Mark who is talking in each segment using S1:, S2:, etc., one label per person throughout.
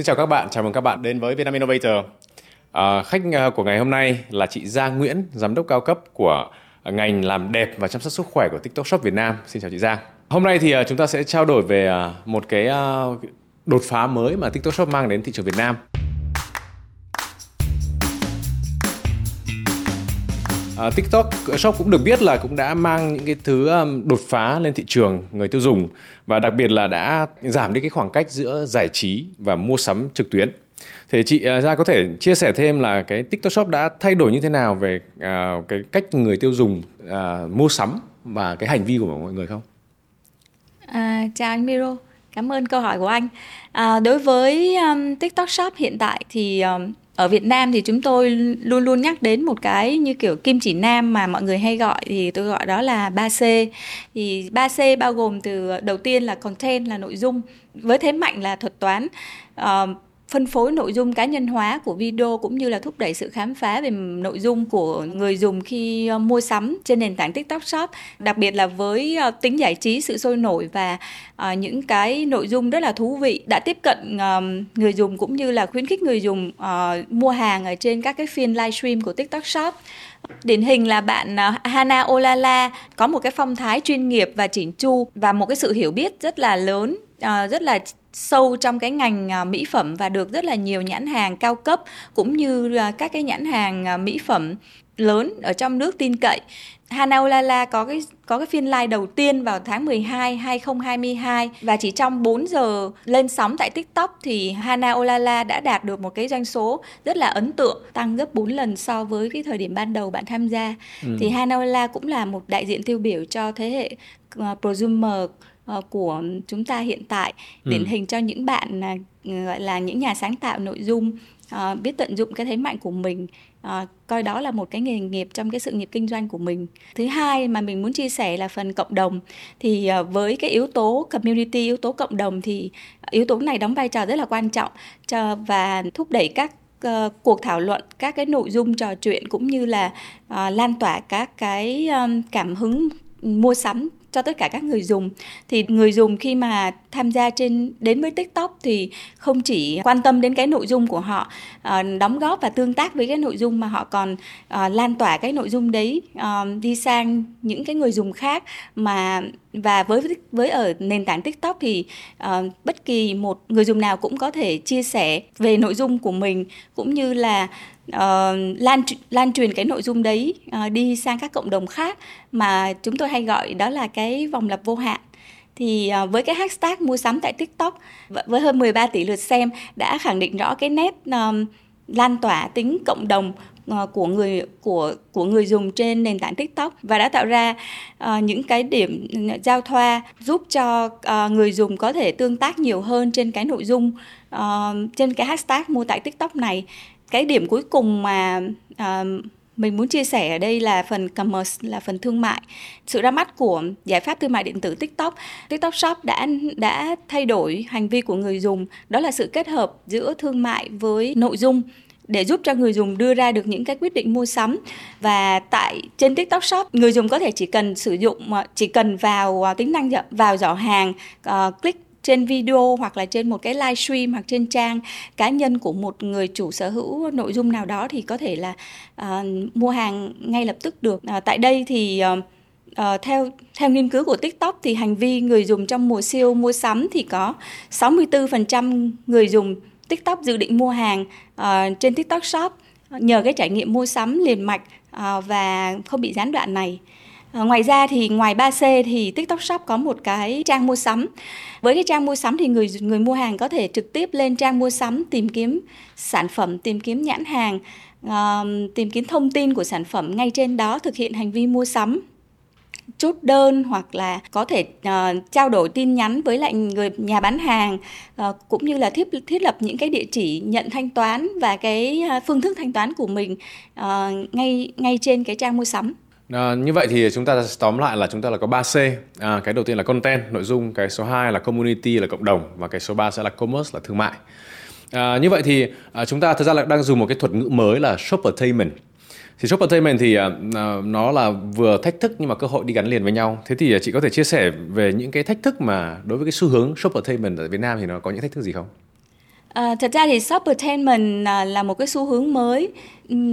S1: Xin chào các bạn, chào mừng các bạn đến với Vietnam Innovator. À, khách à, của ngày hôm nay là chị Giang Nguyễn, giám đốc cao cấp của ngành làm đẹp và chăm sóc sức khỏe của TikTok Shop Việt Nam. Xin chào chị Giang. Hôm nay thì à, chúng ta sẽ trao đổi về à, một cái đột phá mới mà TikTok Shop mang đến thị trường Việt Nam. Uh, TikTok ờ, Shop cũng được biết là cũng đã mang những cái thứ um, đột phá lên thị trường người tiêu dùng và đặc biệt là đã giảm đi cái khoảng cách giữa giải trí và mua sắm trực tuyến. Thì chị ờ, uh, ra có thể chia sẻ thêm là cái TikTok Shop đã thay đổi như thế nào về uh, cái cách người tiêu dùng uh, mua sắm và cái hành vi của mọi người không?
S2: À, chào anh Miro, cảm ơn câu hỏi của anh. À, đối với um, TikTok Shop hiện tại thì um, ở Việt Nam thì chúng tôi luôn luôn nhắc đến một cái như kiểu kim chỉ nam mà mọi người hay gọi thì tôi gọi đó là 3C. Thì 3C bao gồm từ đầu tiên là content là nội dung với thế mạnh là thuật toán. Uh, phân phối nội dung cá nhân hóa của video cũng như là thúc đẩy sự khám phá về nội dung của người dùng khi ờ, mua sắm trên nền tảng TikTok Shop, đặc biệt là với ờ, tính giải trí, sự sôi nổi và ờ, những cái nội dung rất là thú vị đã tiếp cận người dùng cũng như là khuyến khích người dùng mua hàng ở trên các cái phiên livestream của TikTok Shop. Điển hình là bạn Hana Olala có một cái phong thái chuyên nghiệp và chỉnh chu và một cái sự hiểu biết rất là lớn, rất là sâu trong cái ngành à, mỹ phẩm và được rất là nhiều nhãn hàng cao cấp cũng như các cái nhãn hàng à, mỹ phẩm lớn ở trong nước tin cậy. Hana Olala có cái có cái phiên live đầu tiên vào tháng 12 2022 và chỉ trong 4 giờ lên sóng tại TikTok thì Hana Olala đã đạt được một cái doanh số rất là ấn tượng, tăng gấp 4 lần so với cái thời điểm ban đầu bạn tham gia. Ừ. Thì Hana Olala cũng là một đại diện tiêu biểu cho thế hệ uh, prosumer của chúng ta hiện tại ừ. điển hình cho những bạn gọi là những nhà sáng tạo nội dung uh, biết tận dụng cái thế mạnh của mình uh, coi đó là một cái nghề nghiệp trong cái sự nghiệp kinh doanh của mình thứ hai mà mình muốn chia sẻ là phần cộng đồng thì uh, với cái yếu tố community yếu tố cộng đồng thì yếu tố này đóng vai trò rất là quan trọng cho và thúc đẩy các uh, cuộc thảo luận các cái nội dung trò chuyện cũng như là uh, lan tỏa các cái um, cảm hứng mua sắm cho tất cả các người dùng. Thì người dùng khi mà tham gia trên đến với tiktok thì không chỉ quan tâm đến cái nội dung của họ ờ, đóng góp và tương tác với cái nội dung mà họ còn ờ, lan tỏa cái nội dung đấy ờ, đi sang những cái người dùng khác mà và với với ở nền tảng tiktok thì uh, bất kỳ một người dùng nào cũng có thể chia sẻ về nội dung của mình cũng như là uh, lan lan truyền cái nội dung đấy uh, đi sang các cộng đồng khác mà chúng tôi hay gọi đó là cái vòng lặp vô hạn. Thì uh, với cái hashtag mua sắm tại TikTok với hơn 13 tỷ lượt xem đã khẳng định rõ cái nét um, lan tỏa tính cộng đồng của người của của người dùng trên nền tảng TikTok và đã tạo ra uh, những cái điểm giao thoa giúp cho uh, người dùng có thể tương tác nhiều hơn trên cái nội dung uh, trên cái hashtag mua tại TikTok này cái điểm cuối cùng mà uh, mình muốn chia sẻ ở đây là phần commerce là phần thương mại. Sự ra mắt của giải pháp thương mại điện tử tiktok tiktok shop đã đã thay đổi hành vi của người dùng. Đó là sự kết hợp giữa thương mại với nội dung để giúp cho người dùng đưa ra được những cái quyết định mua sắm. Và tại trên TikTok Shop người dùng có thể chỉ cần sử dụng ờ, chỉ cần vào ờ, tính năng vào giỏ hàng uh, click trên video hoặc là trên một cái livestream hoặc trên trang cá nhân của một người chủ sở hữu nội dung nào đó thì có thể là uh, mua hàng ngay lập tức được. Uh, tại đây thì uh, Uh, theo theo nghiên cứu của TikTok thì hành vi người dùng trong mùa siêu mua sắm thì có 64% người dùng TikTok dự định mua hàng uh, trên TikTok Shop nhờ cái trải nghiệm mua sắm liền mạch uh, và không bị gián đoạn này. Ờ, ngoài ra thì ngoài 3C thì TikTok Shop có một cái trang mua sắm. Với cái trang mua sắm thì người người mua hàng có thể trực tiếp lên trang mua sắm tìm kiếm sản phẩm, tìm kiếm nhãn hàng, uh, tìm kiếm thông tin của sản phẩm ngay trên đó thực hiện hành vi mua sắm chốt đơn hoặc là có thể uh, trao đổi tin nhắn với lại người nhà bán hàng uh, cũng như là thiết thiết lập những cái địa chỉ nhận thanh toán và cái uh, phương thức thanh toán của mình uh, ngay ngay trên cái trang mua sắm.
S1: À, như vậy thì chúng ta tóm lại là chúng ta là có 3C. À, cái đầu tiên là content, nội dung, cái số 2 là community là cộng đồng và cái số 3 sẽ là commerce là thương mại. À, như vậy thì à, chúng ta thực ra là đang dùng một cái thuật ngữ mới là shoppertainment. Thì shoppertainment thì à, nó là vừa thách thức nhưng mà cơ hội đi gắn liền với nhau. Thế thì à, chị có thể chia sẻ về những cái thách thức mà đối với cái xu hướng shoppertainment ở Việt Nam thì nó có những thách thức gì không?
S2: À, thật ra thì shoppertainment à, là một cái xu hướng mới.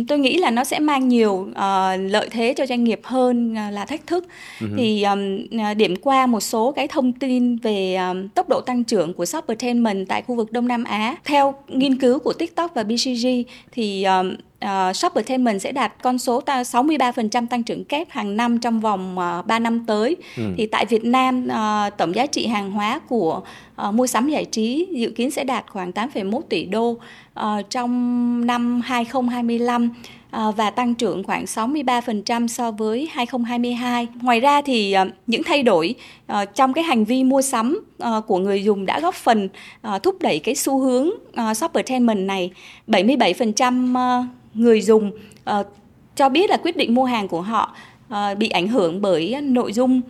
S2: Tôi nghĩ là nó sẽ mang nhiều uh, lợi thế cho doanh nghiệp hơn uh, là thách thức. Uh-huh. thì um, điểm qua một số cái thông tin về um, tốc độ tăng trưởng của shoppertainment tại khu vực Đông Nam Á. Theo nghiên cứu của TikTok và BCG thì um, uh, Shoppertainment sẽ đạt con số ta 63% tăng trưởng kép hàng năm trong vòng uh, 3 năm tới. Ừ. Thì tại Việt Nam uh, tổng giá trị hàng hóa của uh, mua sắm giải trí dự kiến sẽ đạt khoảng 8,1 tỷ đô uh, trong năm 2025 uh, Ờ, và tăng trưởng khoảng 63% so với 2022. Ngoài ra thì ờ, những thay đổi ờ, trong cái hành vi mua sắm của người dùng đã góp phần thúc đẩy cái xu hướng shoppertainment này. 77% người dùng cho biết là quyết định mua hàng của họ bị ảnh hưởng bởi nội dung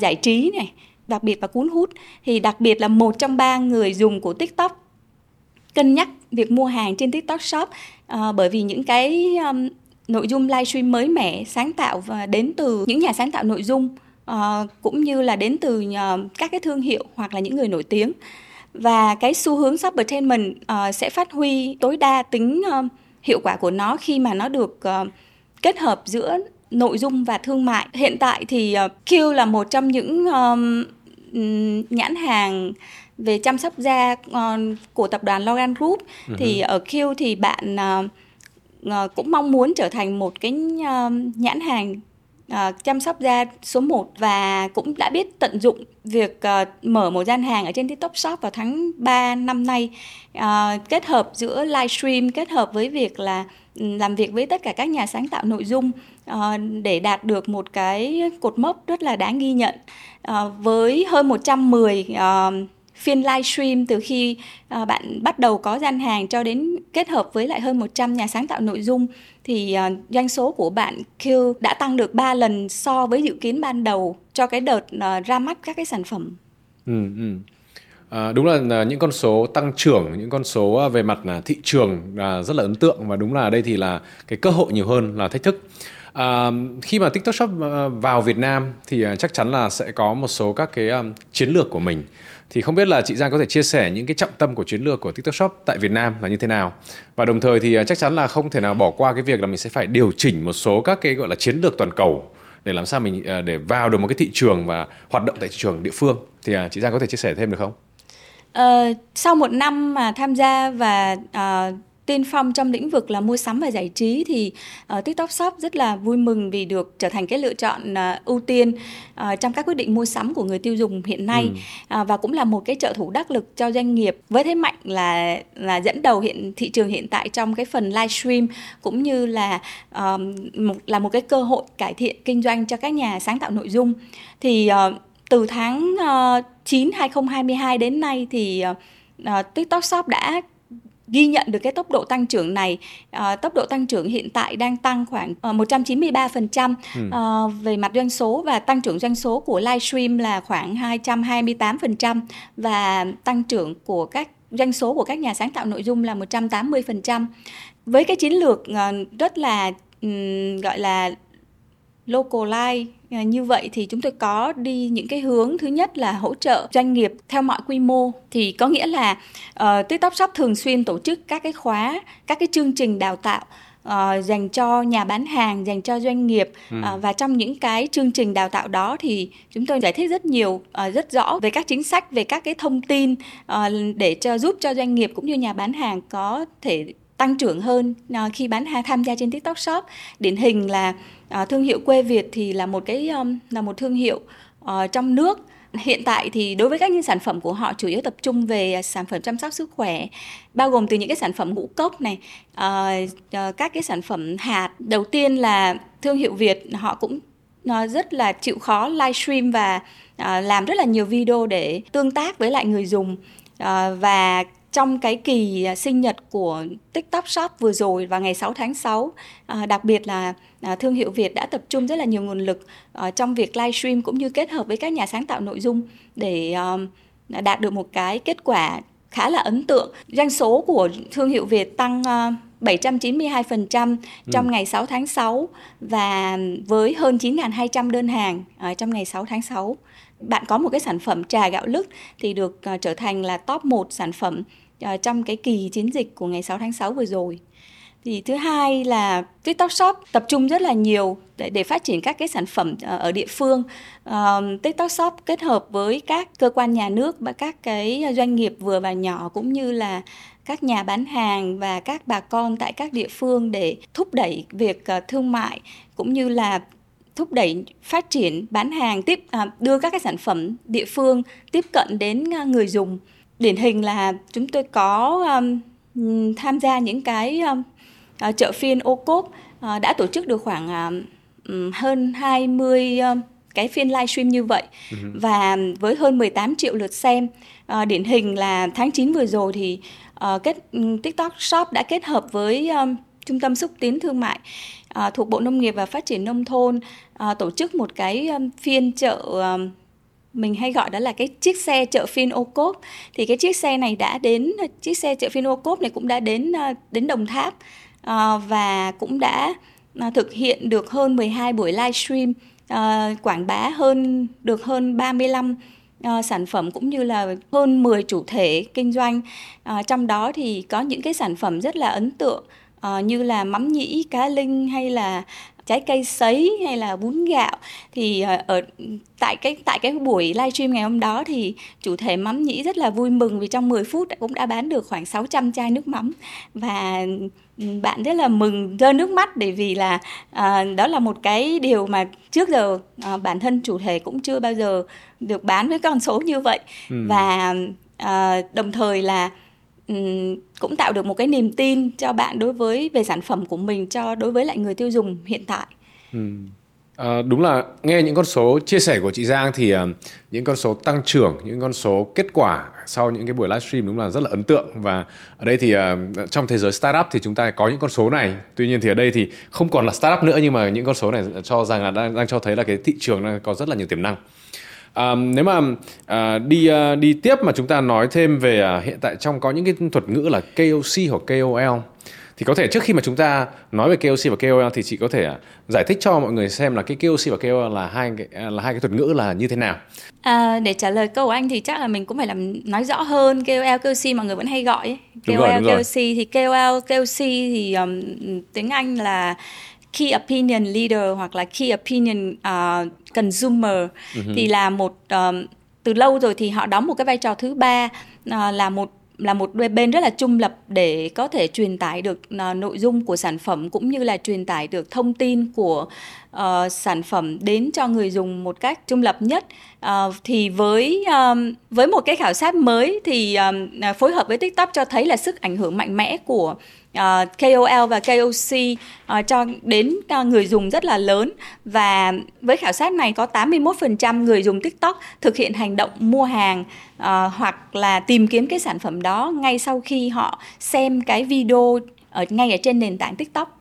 S2: giải trí này, đặc biệt và cuốn hút thì đặc biệt là một trong ba người dùng của TikTok cân nhắc việc mua hàng trên TikTok Shop uh, bởi vì những cái um, nội dung livestream mới mẻ sáng tạo và đến từ những nhà sáng tạo nội dung uh, cũng như là đến từ uh, các cái thương hiệu hoặc là những người nổi tiếng và cái xu hướng shoppertainment uh, sẽ phát huy tối đa tính uh, hiệu quả của nó khi mà nó được uh, kết hợp giữa nội dung và thương mại. Hiện tại thì uh, Q là một trong những um, nhãn hàng về chăm sóc da của tập đoàn Logan Group. Uh-huh. thì ở Q thì bạn uh, uh, cũng mong muốn trở thành một cái uh, nhãn hàng uh, chăm sóc da số 1 và cũng đã biết tận dụng việc uh, mở một gian hàng ở trên TikTok Shop vào tháng 3 năm nay. Uh, kết hợp giữa livestream kết hợp với việc là làm việc với tất cả các nhà sáng tạo nội dung Ờ, để đạt được một cái cột mốc rất là đáng ghi nhận ờ, với hơn 110 ờ, phiên livestream từ khi bạn bắt đầu có gian hàng cho đến kết hợp với lại hơn 100 nhà sáng tạo nội dung thì doanh số của bạn Q đã tăng được 3 lần so với dự kiến ban đầu cho cái đợt ra mắt các cái sản phẩm.
S1: Ừ, ừ. À, đúng là những con số tăng trưởng, những con số về mặt thị trường là rất là ấn tượng và đúng là đây thì là cái cơ hội nhiều hơn là thách thức. À, khi mà TikTok Shop ờ, vào Việt Nam thì ờ, chắc chắn là sẽ có một số các cái um, chiến lược của mình. Thì không biết là chị Giang có thể chia sẻ những cái trọng tâm của chiến lược của TikTok Shop tại Việt Nam là như thế nào? Và đồng thời thì ờ, chắc chắn là không thể nào bỏ qua cái việc là mình sẽ phải điều chỉnh một số các cái gọi là chiến lược toàn cầu để làm sao mình để vào được một cái thị trường và hoạt động tại thị trường địa phương. Thì chị Giang có thể chia sẻ thêm được không?
S2: Uh, sau một năm mà tham gia và uh, tiên phong trong lĩnh vực là mua sắm và giải trí thì uh, TikTok Shop rất là vui mừng vì được trở thành cái lựa chọn uh, ưu tiên uh, trong các quyết định mua sắm của người tiêu dùng hiện nay. Ừ. uh, và cũng là một cái trợ thủ đắc lực cho doanh nghiệp. Với thế mạnh là là dẫn đầu hiện thị trường hiện tại trong cái phần livestream cũng như là uh, một, là một cái cơ hội cải thiện kinh doanh cho các nhà sáng tạo nội dung. Thì uh, từ tháng uh, 9 2022 đến nay thì uh, TikTok Shop đã ghi nhận được cái tốc độ tăng trưởng này uh, tốc độ tăng trưởng hiện tại đang tăng khoảng uh, 193% ừ. uh, về mặt doanh số và tăng trưởng doanh số của livestream là khoảng 228% và tăng trưởng của các doanh số của các nhà sáng tạo nội dung là 180%. Với cái chiến lược rất là um, gọi là localize à, như vậy thì chúng tôi có đi những cái hướng thứ nhất là hỗ trợ doanh nghiệp theo mọi quy mô. Thì có nghĩa là uh, TikTok Shop thường xuyên tổ chức các cái khóa các cái chương trình đào tạo uh, dành cho nhà bán hàng dành cho doanh nghiệp. Ừ. uh, và trong những cái chương trình đào tạo đó thì chúng tôi giải thích rất nhiều uh, rất rõ về các chính sách về các cái thông tin uh, để cho giúp cho doanh nghiệp cũng như nhà bán hàng có thể tăng trưởng hơn uh, khi bán hàng tham gia trên TikTok Shop. Điển hình là À, thương hiệu quê Việt thì là một cái um, là một thương hiệu uh, trong nước. Hiện tại thì đối với các những sản phẩm của họ chủ yếu tập trung về sản phẩm chăm sóc sức khỏe bao gồm từ những cái sản phẩm ngũ cốc này uh, uh, các cái sản phẩm hạt. Đầu tiên là thương hiệu Việt họ cũng nó rất là chịu khó livestream và uh, làm rất là nhiều video để tương tác với lại người dùng uh, và trong cái kỳ à, sinh nhật của TikTok Shop vừa rồi vào ngày 6 tháng 6, à, đặc biệt là à, thương hiệu Việt đã tập trung rất là nhiều nguồn lực trong việc livestream cũng như kết hợp với các nhà sáng tạo nội dung để đạt được một cái kết quả khá là ấn tượng. Doanh số của thương hiệu Việt tăng 792% trong ừ. ngày 6 tháng 6 và với hơn 9.200 đơn hàng trong ngày 6 tháng 6. Bạn có một cái sản phẩm trà gạo lứt thì được trở thành là top 1 sản phẩm uh, trong cái kỳ chiến dịch của ngày 6 tháng 6 vừa rồi thì thứ hai là TikTok Shop tập trung rất là nhiều để, để phát triển các cái sản phẩm ờ, ở địa phương. Uh, TikTok Shop kết hợp với các cơ quan nhà nước và các cái doanh nghiệp vừa và nhỏ cũng như là các nhà bán hàng và các bà con tại các địa phương để thúc đẩy việc ờ, thương mại cũng như là thúc đẩy phát triển bán hàng tiếp à, đưa các cái sản phẩm địa phương tiếp cận đến người dùng điển hình là chúng tôi có um, tham gia những cái um, uh, chợ phiên ô cốp uh, đã tổ chức được khoảng uh, hơn 20 uh, cái phiên livestream như vậy uh-huh. và với hơn 18 triệu lượt xem uh, điển hình là tháng 9 vừa rồi thì uh, kết TikTok Shop đã kết hợp với um, trung tâm xúc tiến thương mại uh, thuộc Bộ Nông nghiệp và Phát triển nông thôn uh, tổ chức một cái um, phiên chợ um, mình hay gọi đó là cái chiếc xe chợ phiên ô cốp thì cái chiếc xe này đã đến chiếc xe chợ phiên ô cốp này cũng đã đến ờ, đến Đồng Tháp ờ, và cũng đã ờ, thực hiện được hơn 12 buổi livestream quảng bá hơn được hơn 35 uh, sản phẩm cũng như là hơn 10 chủ thể kinh doanh. Uh, trong đó thì có những cái sản phẩm rất là ấn tượng uh, như là mắm nhĩ, cá linh hay là trái cây sấy hay là bún gạo thì ờ, ở tại cái tại cái buổi livestream ngày hôm đó thì chủ thể mắm nhĩ rất là vui mừng vì trong 10 phút cũng đã bán được khoảng 600 chai nước mắm và bạn rất là mừng rơi nước mắt để vì là à, đó là một cái điều mà trước giờ à, bản thân chủ thể cũng chưa bao giờ được bán với con số như vậy ừ. và à, đồng thời là cũng tạo được một cái niềm tin cho bạn đối với về sản phẩm của mình cho đối với lại người tiêu dùng hiện tại.
S1: Ừ. À, đúng là nghe những con số chia sẻ của chị Giang thì uh, những con số tăng trưởng, những con số kết quả sau những cái buổi livestream đúng là rất là ấn tượng và ở đây thì uh, trong thế giới startup thì chúng ta có những con số này. Tuy nhiên thì ở đây thì không còn là startup nữa nhưng mà những con số này cho rằng là đang, đang cho thấy là cái thị trường đang có rất là nhiều tiềm năng. À, nếu mà à, đi à, đi tiếp mà chúng ta nói thêm về à, hiện tại trong có những cái thuật ngữ là KOC hoặc KOL thì có thể trước khi mà chúng ta nói về KOC và KOL thì chị có thể à, giải thích cho mọi người xem là cái KOC và KOL là hai cái à, là hai cái thuật ngữ là như thế nào.
S2: À, để trả lời câu của anh thì chắc là mình cũng phải làm nói rõ hơn KOL KOC mọi người vẫn hay gọi ấy. KOL đúng rồi, đúng KOC rồi. thì KOL KOC thì um, tiếng Anh là key opinion leader hoặc là key opinion uh, consumer uh-huh. thì là một um, từ lâu rồi thì họ đóng một cái vai trò thứ ba uh, là một là một bên rất là trung lập để có thể truyền tải được uh, nội dung của sản phẩm cũng như là truyền tải được thông tin của uh, sản phẩm đến cho người dùng một cách trung lập nhất. Uh, thì với um, với một cái khảo sát mới thì um, phối hợp với TikTok cho thấy là sức ảnh hưởng mạnh mẽ của ờ, uh, KOL và KOC uh, cho đến uh, người dùng rất là lớn. Và với khảo sát này có 81% người dùng TikTok thực hiện hành động mua hàng uh, hoặc là tìm kiếm cái sản phẩm đó ngay sau khi họ xem cái video ở ngay ở trên nền tảng TikTok.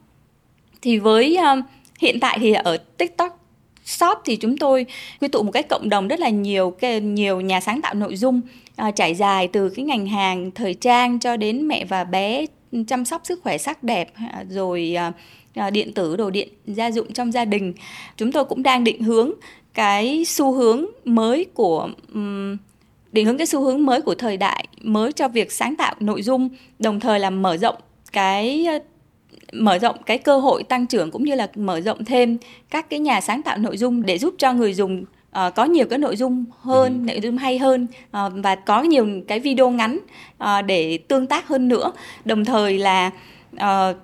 S2: Thì với uh, hiện tại thì ở TikTok shop thì chúng tôi quy tụ một cái cộng đồng rất là nhiều cái nhiều nhà sáng tạo nội dung uh, trải dài từ cái ngành hàng thời trang cho đến mẹ và bé chăm sóc sức khỏe sắc đẹp à, rồi uh, điện tử đồ điện gia dụng trong gia đình. Chúng tôi cũng đang định hướng cái xu hướng mới của um, định hướng cái xu hướng mới của thời đại mới cho việc sáng tạo nội dung đồng thời là mở rộng cái mở rộng cái cơ hội tăng trưởng cũng như là mở rộng thêm các cái nhà sáng tạo nội dung để giúp cho người dùng uh, có nhiều cái nội dung hơn, ừ. nội dung hay hơn uh, và có nhiều cái video ngắn uh, để tương tác hơn nữa. Đồng thời là uh,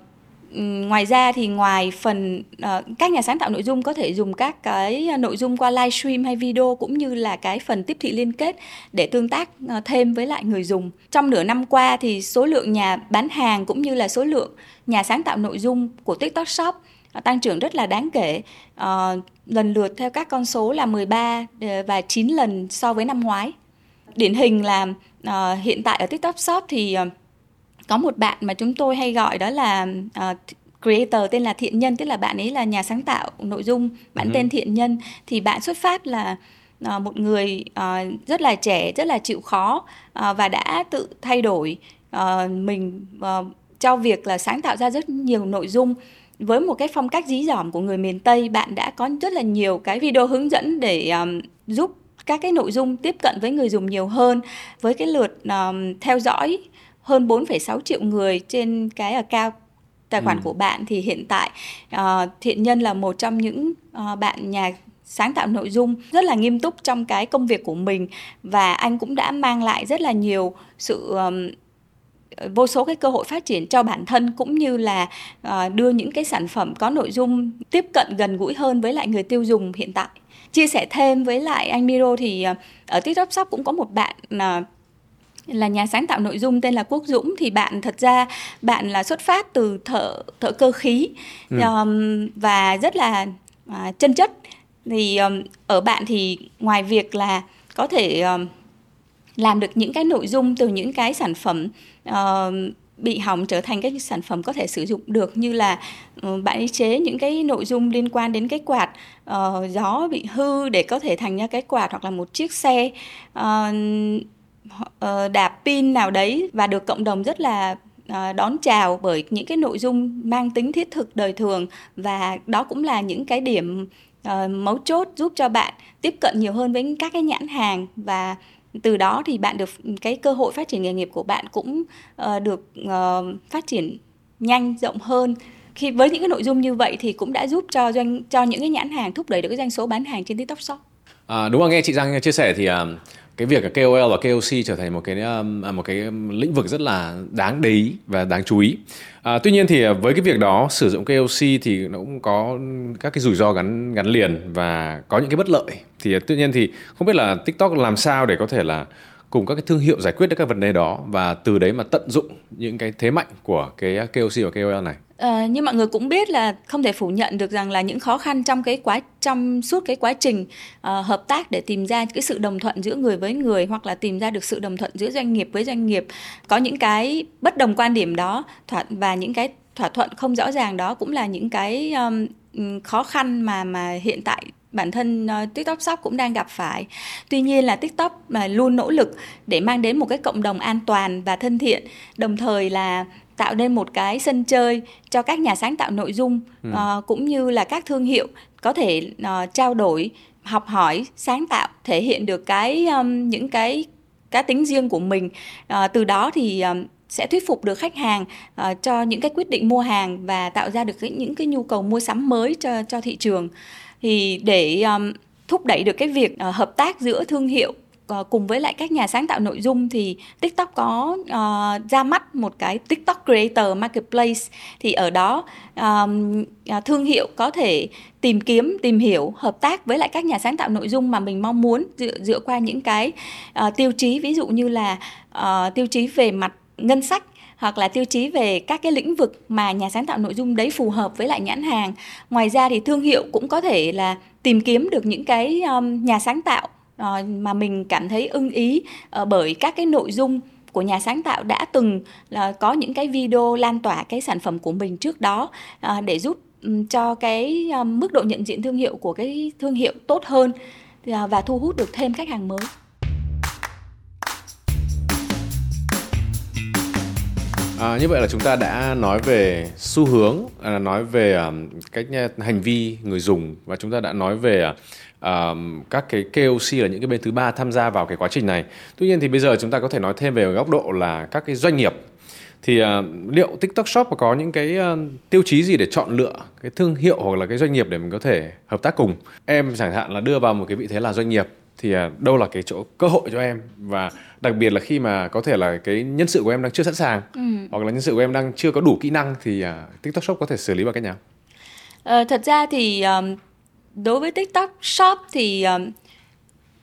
S2: Ừ, ngoài ra thì ngoài phần uh, các nhà sáng tạo nội dung có thể dùng các cái ờ, nội dung qua livestream hay video cũng như là cái phần tiếp thị liên kết để tương tác uh, thêm với lại người dùng. Trong nửa năm qua thì số lượng nhà bán hàng cũng như là số lượng nhà sáng tạo nội dung của TikTok Shop uh, tăng trưởng rất là đáng kể. Uh, lần lượt theo các con số là 13 và 9 lần so với năm ngoái. Điển hình là uh, hiện tại ở TikTok Shop thì uh, có một bạn mà chúng tôi hay gọi đó là uh, creator tên là thiện nhân tức là bạn ấy là nhà sáng tạo nội dung bạn uh-huh. tên thiện nhân. Thì bạn xuất phát là uh, một người uh, rất là trẻ rất là chịu khó uh, và đã tự thay đổi uh, mình uh, cho việc là sáng tạo ra rất nhiều nội dung. Với một cái phong cách dí dỏm của người miền Tây bạn đã có rất là nhiều cái video hướng dẫn để um, giúp các cái nội dung tiếp cận với người dùng nhiều hơn. Với cái lượt um, theo dõi hơn 4,6 triệu người trên cái account tài khoản ừ. của bạn thì hiện tại uh, thiện nhân là một trong những uh, bạn nhà sáng tạo nội dung rất là nghiêm túc trong cái công việc của mình và anh cũng đã mang lại rất là nhiều sự um, vô số cái cơ hội phát triển cho bản thân cũng như là uh, đưa những cái sản phẩm có nội dung tiếp cận gần gũi hơn với lại người tiêu dùng hiện tại chia sẻ thêm với lại anh Miro thì uh, ở TikTok Shop cũng có một bạn uh, là nhà sáng tạo nội dung tên là Quốc Dũng thì bạn thật ra bạn là xuất phát từ thợ thợ cơ khí. Ừ. um, và rất là uh, chân chất. Thì um, ở bạn thì ngoài việc là có thể um, làm được những cái nội dung từ những cái sản phẩm uh, bị hỏng trở thành cái sản phẩm có thể sử dụng được như là uh, bạn chế những cái nội dung liên quan đến cái quạt uh, gió bị hư để có thể thành ra cái quạt hoặc là một chiếc xe. Uh, Ờ, đạp pin nào đấy và được cộng đồng rất là ờ, đón chào bởi những cái nội dung mang tính thiết thực đời thường và đó cũng là những cái điểm ờ, mấu chốt giúp cho bạn tiếp cận nhiều hơn với các cái nhãn hàng và từ đó thì bạn được ừ, cái cơ hội phát triển nghề nghiệp của bạn cũng được phát triển nhanh rộng hơn khi với những cái nội dung như vậy thì cũng đã giúp cho doanh cho những cái nhãn hàng thúc đẩy được cái doanh số bán hàng trên TikTok Shop.
S1: À, đúng rồi nghe chị Giang chia sẻ thì uh, cái việc KOL và KOC trở thành một cái um, à, một cái lĩnh vực rất là đáng để ý và đáng chú ý. À, tuy nhiên thì với cái việc đó sử dụng KOC thì nó cũng có các cái rủi ro gắn gắn liền và có những cái bất lợi. Thì à, tuy nhiên thì không biết là TikTok làm sao để có thể là cùng các cái thương hiệu giải quyết được các vấn đề đó và từ đấy mà tận dụng những cái thế mạnh của cái KOC và KOL này.
S2: Ờ, à, như mọi người cũng biết là không thể phủ nhận được rằng là những khó khăn trong cái quá trong suốt cái quá trình uh, hợp tác để tìm ra cái sự đồng thuận giữa người với người hoặc là tìm ra được sự đồng thuận giữa doanh nghiệp với doanh nghiệp có những cái bất đồng quan điểm đó thỏa và những cái thỏa thuận không rõ ràng đó cũng là những cái um, khó khăn mà mà hiện tại bản thân uh, TikTok Shop cũng đang gặp phải. Tuy nhiên là TikTok mà luôn nỗ lực để mang đến một cái cộng đồng an toàn và thân thiện, đồng thời là tạo nên một cái sân chơi cho các nhà sáng tạo nội dung ừ. uh, cũng như là các thương hiệu có thể uh, trao đổi học hỏi sáng tạo thể hiện được cái um, những cái cá tính riêng của mình uh, từ đó thì um, sẽ thuyết phục được khách hàng uh, cho những cái quyết định mua hàng và tạo ra được cái, những cái nhu cầu mua sắm mới cho cho thị trường thì để um, thúc đẩy được cái việc uh, hợp tác giữa thương hiệu Ờ, cùng với lại các nhà sáng tạo nội dung thì TikTok có uh, ra mắt một cái TikTok Creator Marketplace thì ở đó um, thương hiệu có thể tìm kiếm tìm hiểu hợp tác với lại các nhà sáng tạo nội dung mà mình mong muốn dựa dựa qua những cái uh, tiêu chí ví dụ như là uh, tiêu chí về mặt ngân sách hoặc là tiêu chí về các cái lĩnh vực mà nhà sáng tạo nội dung đấy phù hợp với lại nhãn hàng. Ngoài ra thì thương hiệu cũng có thể là tìm kiếm được những cái um, nhà sáng tạo Ờ, mà mình cảm thấy ưng ý ờ, bởi các cái nội dung của nhà sáng tạo đã từng là có những cái video lan tỏa cái sản phẩm của mình trước đó ờ, để giúp cho cái mức độ nhận diện thương hiệu của cái thương hiệu tốt hơn và thu hút được thêm khách hàng mới.
S1: À, như vậy là chúng ta đã nói về xu hướng, à, nói về cách hành vi người dùng và chúng ta đã nói về à, uh, các cái KOC là những cái bên thứ ba tham gia vào cái quá trình này. Tuy nhiên thì bây giờ chúng ta có thể nói thêm về góc độ là các cái doanh nghiệp thì uh, liệu TikTok Shop có những cái uh, tiêu chí gì để chọn lựa cái thương hiệu hoặc là cái doanh nghiệp để mình có thể hợp tác cùng? Em chẳng hạn là đưa vào một cái vị thế là doanh nghiệp thì uh, đâu là cái chỗ cơ hội cho em và đặc biệt là khi mà có thể là cái nhân sự của em đang chưa sẵn sàng ừ. hoặc là nhân sự của em đang chưa có đủ kỹ năng thì uh, TikTok Shop có thể xử lý bằng cách nào?
S2: Ờ, thật ra thì um, đối với TikTok Shop thì uh,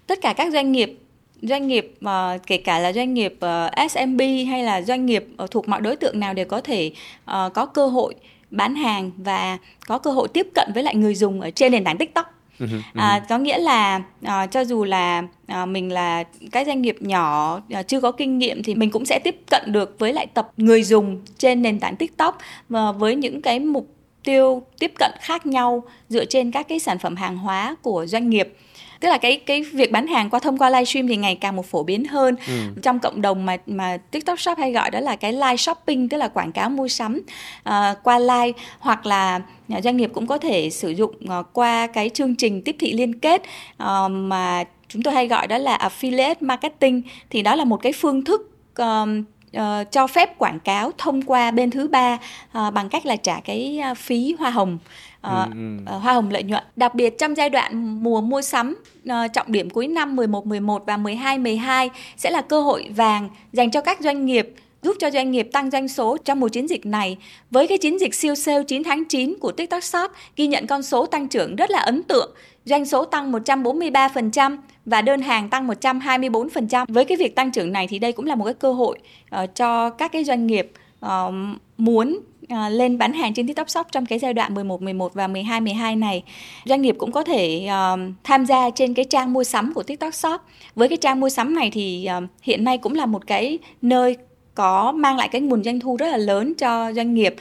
S2: tất cả các doanh nghiệp doanh nghiệp uh, kể cả là doanh nghiệp uh, ờ, SMB hay là doanh nghiệp uh, thuộc mọi đối tượng nào đều có thể uh, có cơ hội bán hàng và có cơ hội tiếp cận với lại người dùng ở trên nền tảng TikTok. Ừ à, có nghĩa là à, cho dù là à, mình là cái doanh nghiệp nhỏ à, chưa có kinh nghiệm thì mình cũng sẽ tiếp cận được với lại tập người dùng trên nền tảng TikTok và với những cái mục tiêu tiếp cận khác nhau dựa trên các cái sản phẩm hàng hóa của doanh nghiệp. Tức là cái cái việc bán hàng qua thông qua livestream thì ngày càng một phổ biến hơn. Ừ. trong cộng đồng mà mà TikTok Shop hay gọi đó là cái live shopping tức là quảng cáo mua sắm uh, qua live hoặc là doanh nghiệp cũng có thể sử dụng uh, qua cái chương trình tiếp thị liên kết uh, mà chúng tôi hay gọi đó là affiliate marketing. Thì đó là một cái phương thức uh, uh, cho phép quảng cáo thông qua bên thứ ba uh, bằng cách là trả cái uh, phí hoa hồng uh, ừ, ừ. Hoa hồng lợi nhuận. Đặc biệt trong giai đoạn mùa mua sắm uh, trọng điểm cuối năm 11 11 và 12 12 sẽ là cơ hội vàng dành cho các doanh nghiệp giúp cho doanh nghiệp tăng doanh số trong mùa chiến dịch này. Với cái chiến dịch siêu sale 9 tháng 9 của TikTok Shop ghi nhận con số tăng trưởng rất là ấn tượng, doanh số tăng 143% và đơn hàng tăng 124%. Với cái việc tăng trưởng này thì đây cũng là một cái cơ hội uh, cho các cái doanh nghiệp uh, muốn uh, lên bán hàng trên TikTok Shop trong cái giai đoạn 11 11 và 12 12 này. Doanh nghiệp cũng có thể uh, tham gia trên cái trang mua sắm của TikTok Shop. Với cái trang mua sắm này thì uh, hiện nay cũng là một cái nơi có mang lại cái nguồn doanh thu rất là lớn cho doanh nghiệp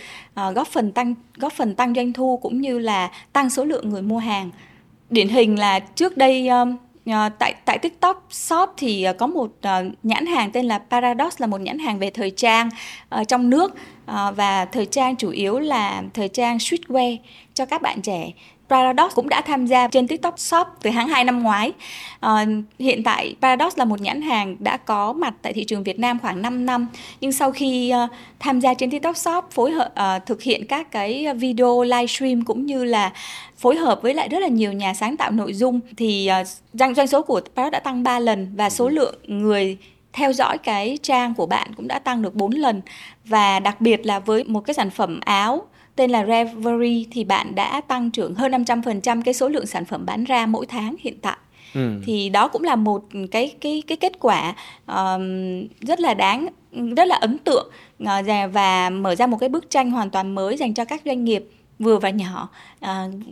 S2: uh, góp phần tăng góp phần tăng doanh thu cũng như là tăng số lượng người mua hàng. Điển hình là trước đây um, uh, tại tại TikTok Shop thì uh, có một uh, nhãn hàng tên là Paradox là một nhãn hàng về thời trang uh, trong nước. Uh, và thời trang chủ yếu là thời trang streetwear cho các bạn trẻ. Paradox cũng đã tham gia trên TikTok Shop từ tháng 2 năm ngoái. À, hiện tại Paradox là một nhãn hàng đã có mặt tại thị trường Việt Nam khoảng 5 năm. Nhưng sau khi uh, tham gia trên TikTok Shop phối hợp uh, thực hiện các cái video livestream cũng như là phối hợp với lại rất là nhiều nhà sáng tạo nội dung thì uh, doanh doanh số của Paradox đã tăng 3 lần và số lượng người theo dõi cái trang của bạn cũng đã tăng được 4 lần và đặc biệt là với một cái sản phẩm áo tên là Reverie thì bạn đã tăng trưởng hơn 500% cái số lượng sản phẩm bán ra mỗi tháng hiện tại. Ừ. Thì đó cũng là một cái cái cái kết quả um, rất là đáng rất là ấn tượng uh, và mở ra một cái bức tranh hoàn toàn mới dành cho các doanh nghiệp vừa và nhỏ uh,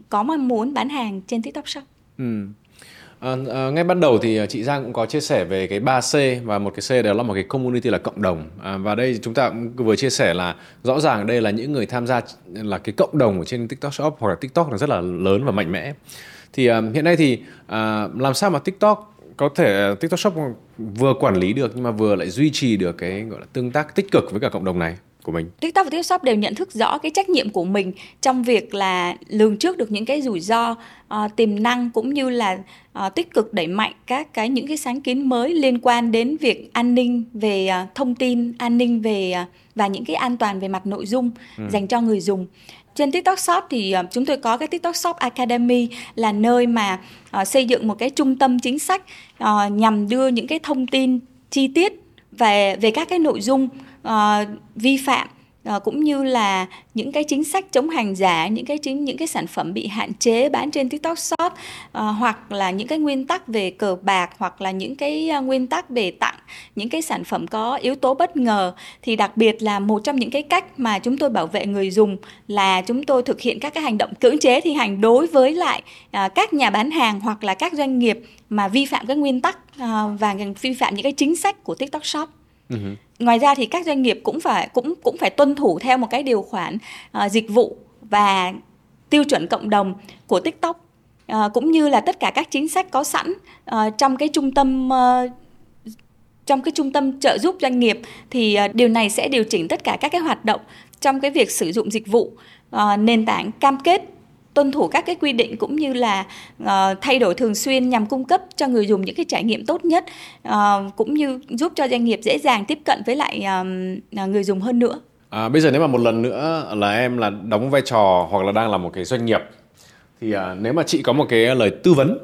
S2: có mong muốn bán hàng trên TikTok Shop.
S1: Ừ. À, à, ngay ban đầu thì ờ, chị Giang cũng có chia sẻ về cái 3C và một cái C đó là một cái community là cộng đồng. À, và đây chúng ta cũng vừa chia sẻ là rõ ràng đây là những người tham gia là cái cộng đồng ở trên TikTok Shop hoặc là TikTok là rất là lớn và mạnh mẽ. Thì à, hiện nay thì à, làm sao mà TikTok có thể TikTok Shop vừa quản lý được nhưng mà vừa lại duy trì được cái gọi là tương tác tích cực với cả cộng đồng này? Của mình.
S2: TikTok và TikTok Shop đều nhận thức rõ cái trách nhiệm của mình trong việc là lường trước được những cái rủi ro, uh, tiềm năng cũng như là uh, tích cực đẩy mạnh các cái những cái sáng kiến mới liên quan đến việc an ninh về uh, thông tin, an ninh về uh, và những cái an toàn về mặt nội dung ừ. dành cho người dùng trên TikTok Shop thì chúng tôi có cái TikTok Shop Academy là nơi mà uh, xây dựng một cái trung tâm chính sách uh, nhằm đưa những cái thông tin chi tiết về về các cái nội dung uh, vi phạm Ờ, cũng như là những cái chính sách chống hàng giả, những cái chính những cái sản phẩm bị hạn chế bán trên TikTok Shop uh, hoặc là những cái nguyên tắc về cờ bạc hoặc là những cái uh, nguyên tắc về tặng những cái sản phẩm có yếu tố bất ngờ thì đặc biệt là một trong những cái cách mà chúng tôi bảo vệ người dùng là chúng tôi thực hiện các cái hành động cưỡng chế thi hành đối với lại uh, các nhà bán hàng hoặc là các doanh nghiệp mà vi phạm các nguyên tắc uh, và vi phạm những cái chính sách của TikTok Shop. Uh-huh. Ngoài ra thì các doanh nghiệp cũng phải cũng cũng phải tuân thủ theo một cái điều khoản uh, dịch vụ và tiêu chuẩn cộng đồng của TikTok uh, cũng như là tất cả các chính sách có sẵn uh, trong cái trung tâm uh, trong cái trung tâm trợ giúp doanh nghiệp thì uh, điều này sẽ điều chỉnh tất cả các cái hoạt động trong cái việc sử dụng dịch vụ uh, nền tảng cam kết tuân thủ các cái quy định cũng như là uh, thay đổi thường xuyên nhằm cung cấp cho người dùng những cái trải nghiệm tốt nhất uh, cũng như giúp cho doanh nghiệp dễ dàng tiếp cận với lại uh, người dùng hơn nữa.
S1: À, bây giờ nếu mà một lần nữa là em là đóng vai trò hoặc là đang là một cái doanh nghiệp thì uh, nếu mà chị có một cái lời tư vấn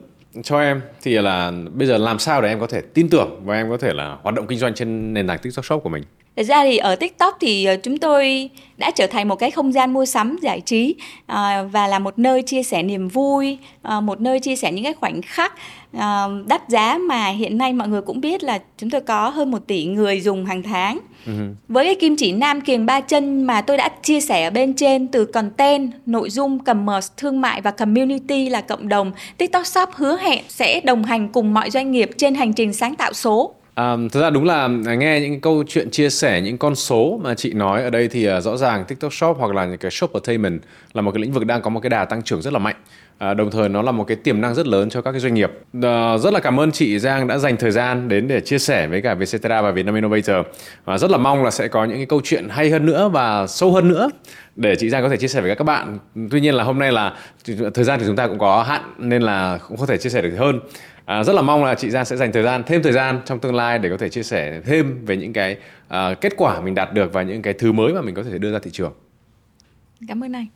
S1: cho em thì là bây giờ làm sao để em có thể tin tưởng và em có thể là hoạt động kinh doanh trên nền tảng TikTok Shop của mình?
S2: Thật ra thì ở TikTok thì ờ, chúng tôi đã trở thành một cái không gian mua sắm giải trí ờ, và là một nơi chia sẻ niềm vui, ờ, một nơi chia sẻ những cái khoảnh khắc đắt giá mà hiện nay mọi người cũng biết là chúng tôi có hơn một tỷ người dùng hàng tháng. Uh-huh. Với cái kim chỉ nam kiềng ba chân mà tôi đã chia sẻ ở bên trên từ content, nội dung, commerce, thương mại và community là cộng đồng, TikTok Shop hứa hẹn sẽ đồng hành cùng mọi doanh nghiệp trên hành trình sáng tạo số.
S1: À, thực ra đúng là à, nghe những câu chuyện chia sẻ những con số mà chị nói ở đây thì uh, rõ ràng TikTok Shop hoặc là những cái shop entertainment là một cái lĩnh vực đang có một cái đà tăng trưởng rất là mạnh. À, đồng thời nó là một cái tiềm năng rất lớn cho các cái doanh nghiệp. À, rất là cảm ơn chị Giang đã dành thời gian đến để chia sẻ với cả Vietcetera và Vietnam Innovator. Và rất là mong là sẽ có những cái câu chuyện hay hơn nữa và sâu hơn nữa để chị Giang có thể chia sẻ với các bạn. Tuy nhiên là hôm nay là thời gian thì chúng ta cũng có hạn nên là cũng không thể chia sẻ được hơn. À, rất là mong là chị Giang sẽ dành thời gian thêm thời gian trong tương lai để có thể chia sẻ thêm về những cái à, kết quả mình đạt được và những cái thứ mới mà mình có thể đưa ra thị trường.
S2: Cảm ơn anh.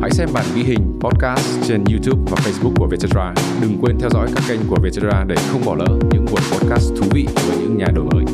S1: Hãy xem bản ghi hình podcast trên YouTube và Facebook của Vietcetera. Đừng quên theo dõi các kênh của Vietcetera để không bỏ lỡ những buổi podcast thú vị với những nhà đổi mới.